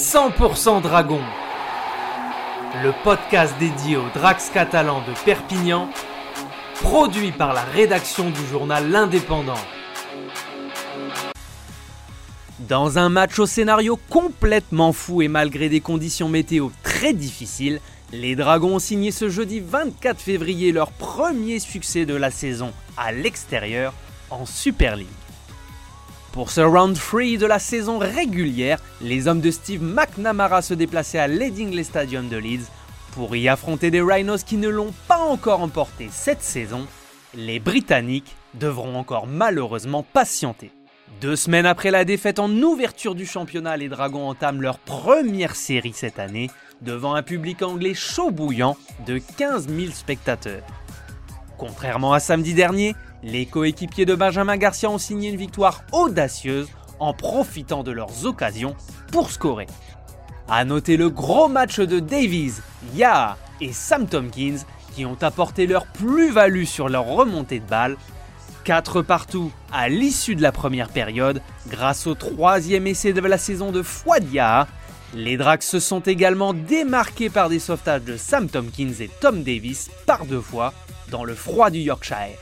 100% Dragon, le podcast dédié aux Drax catalans de Perpignan, produit par la rédaction du journal L'Indépendant. Dans un match au scénario complètement fou et malgré des conditions météo très difficiles, les Dragons ont signé ce jeudi 24 février leur premier succès de la saison à l'extérieur en Super League. Pour ce round 3 de la saison régulière, les hommes de Steve McNamara se déplaçaient à l'Edingley Stadium de Leeds pour y affronter des Rhinos qui ne l'ont pas encore emporté cette saison. Les Britanniques devront encore malheureusement patienter. Deux semaines après la défaite en ouverture du championnat, les Dragons entament leur première série cette année devant un public anglais chaud bouillant de 15 000 spectateurs. Contrairement à samedi dernier, les coéquipiers de Benjamin Garcia ont signé une victoire audacieuse en profitant de leurs occasions pour scorer. A noter le gros match de Davies, Yaha et Sam Tompkins qui ont apporté leur plus-value sur leur remontée de balle. 4 partout à l'issue de la première période grâce au troisième essai de la saison de Fouad Yaha. Les Dracs se sont également démarqués par des sauvetages de Sam Tompkins et Tom Davis par deux fois dans le froid du Yorkshire.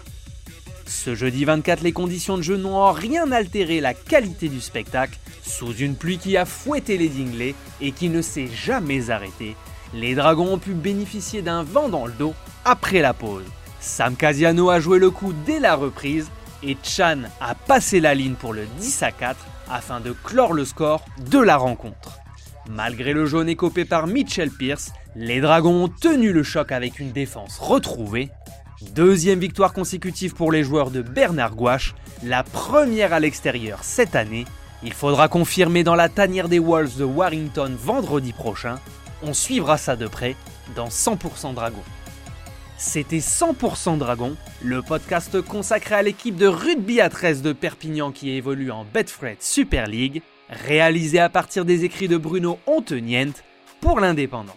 Ce jeudi 24, les conditions de jeu n'ont en rien altéré la qualité du spectacle. Sous une pluie qui a fouetté les Dingley et qui ne s'est jamais arrêtée, les Dragons ont pu bénéficier d'un vent dans le dos après la pause. Sam Casiano a joué le coup dès la reprise et Chan a passé la ligne pour le 10 à 4 afin de clore le score de la rencontre. Malgré le jaune écopé par Mitchell Pierce, les Dragons ont tenu le choc avec une défense retrouvée Deuxième victoire consécutive pour les joueurs de Bernard Gouache, la première à l'extérieur cette année. Il faudra confirmer dans la tanière des Wolves de Warrington vendredi prochain. On suivra ça de près dans 100% Dragon. C'était 100% Dragon, le podcast consacré à l'équipe de rugby à 13 de Perpignan qui évolue en Betfred Super League, réalisé à partir des écrits de Bruno Ontenient pour l'Indépendant.